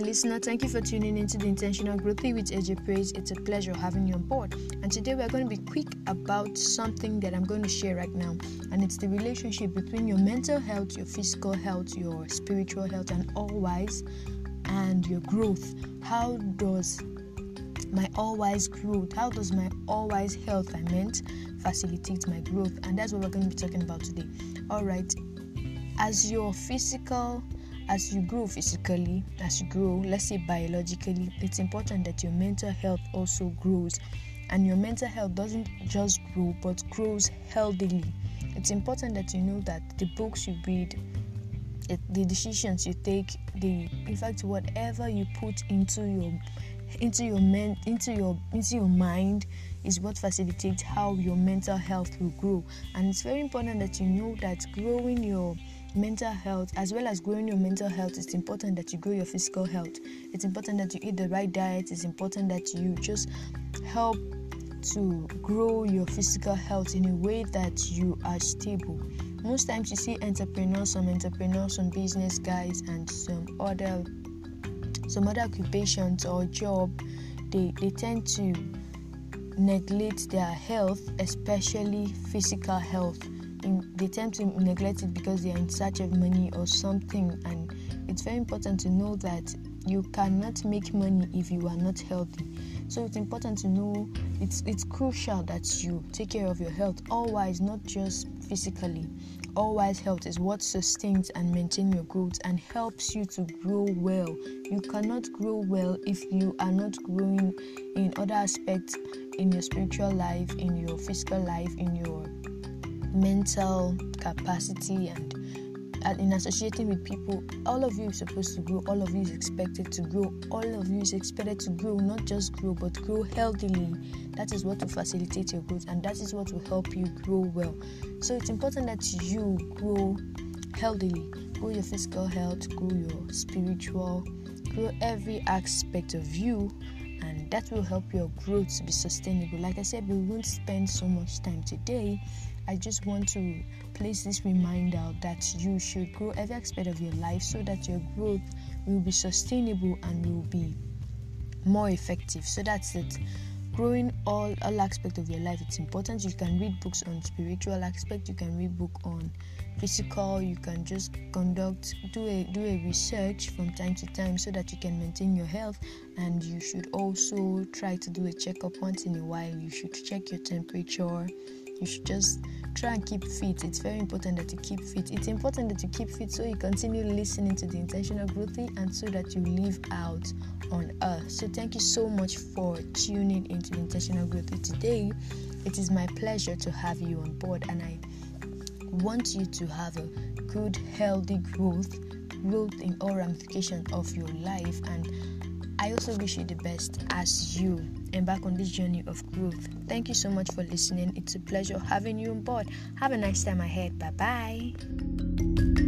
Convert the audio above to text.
my listener. Thank you for tuning into the Intentional Growth with AJ Praise. It's a pleasure having you on board. And today we're going to be quick about something that I'm going to share right now, and it's the relationship between your mental health, your physical health, your spiritual health, and all wise, and your growth. How does my all wise growth, how does my all wise health, I meant, facilitate my growth? And that's what we're going to be talking about today. All right, as your physical as you grow physically, as you grow, let's say biologically, it's important that your mental health also grows. And your mental health doesn't just grow, but grows healthily. It's important that you know that the books you read, it, the decisions you take, the in fact whatever you put into your into your men, into your into your mind is what facilitates how your mental health will grow. And it's very important that you know that growing your mental health as well as growing your mental health it's important that you grow your physical health. It's important that you eat the right diet. It's important that you just help to grow your physical health in a way that you are stable. Most times you see entrepreneurs some entrepreneurs some business guys and some other some other occupations or job they, they tend to neglect their health especially physical health they tend to neglect it because they are in search of money or something. And it's very important to know that you cannot make money if you are not healthy. So it's important to know it's it's crucial that you take care of your health, always not just physically. Always health is what sustains and maintains your growth and helps you to grow well. You cannot grow well if you are not growing in other aspects in your spiritual life, in your physical life, in your mental capacity and in associating with people, all of you is supposed to grow, all of you is expected to grow, all of you is expected to grow, not just grow, but grow healthily. That is what will facilitate your growth and that is what will help you grow well. So it's important that you grow healthily, grow your physical health, grow your spiritual, grow every aspect of you and that will help your growth to be sustainable. Like I said, we won't spend so much time today I just want to place this reminder that you should grow every aspect of your life so that your growth will be sustainable and will be more effective. So that's it. Growing all all aspect of your life, it's important. You can read books on spiritual aspect. You can read book on physical. You can just conduct do a do a research from time to time so that you can maintain your health. And you should also try to do a checkup once in a while. You should check your temperature you should just try and keep fit. It's very important that you keep fit. It's important that you keep fit so you continue listening to the intentional growth and so that you live out on earth. So thank you so much for tuning into the intentional growth today. It is my pleasure to have you on board and I want you to have a good healthy growth growth in all ramifications of your life and I also wish you the best as you embark on this journey of growth. Thank you so much for listening. It's a pleasure having you on board. Have a nice time ahead. Bye bye.